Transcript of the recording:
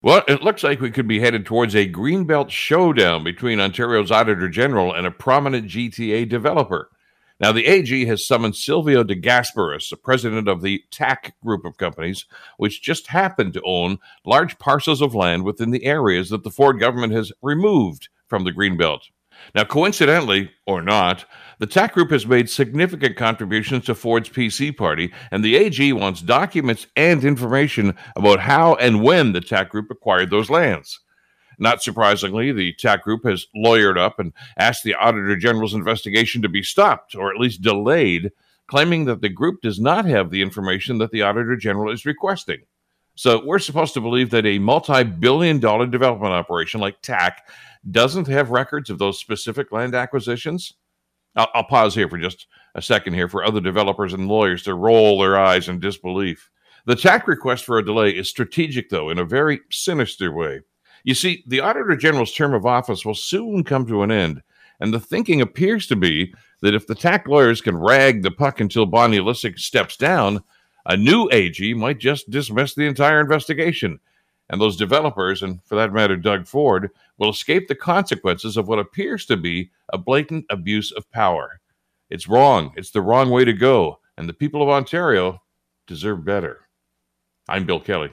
Well, it looks like we could be headed towards a greenbelt showdown between Ontario's Auditor General and a prominent GTA developer. Now, the AG has summoned Silvio de Gasperis, the president of the TACC group of companies, which just happened to own large parcels of land within the areas that the Ford government has removed from the Greenbelt. Now, coincidentally or not, the TACC Group has made significant contributions to Ford's PC party, and the AG wants documents and information about how and when the TACC Group acquired those lands. Not surprisingly, the TACC Group has lawyered up and asked the Auditor General's investigation to be stopped or at least delayed, claiming that the group does not have the information that the Auditor General is requesting. So we're supposed to believe that a multi billion dollar development operation like TACC doesn't have records of those specific land acquisitions? I'll, I'll, pause here for just a second here for other developers and lawyers to roll their eyes in disbelief. The TACC request for a delay is strategic, though, in a very sinister way. You see, the Auditor General's term of office will soon come to an end, and the thinking appears to be that if the TACC lawyers can rag the puck until Bonnie Lysyk steps down, a new AG might just dismiss the entire investigation and those developers, and for that matter, Doug Ford, will escape the consequences of what appears to be a blatant abuse of power. It's wrong. It's the wrong way to go, and the people of Ontario deserve better. I'm Bill Kelly.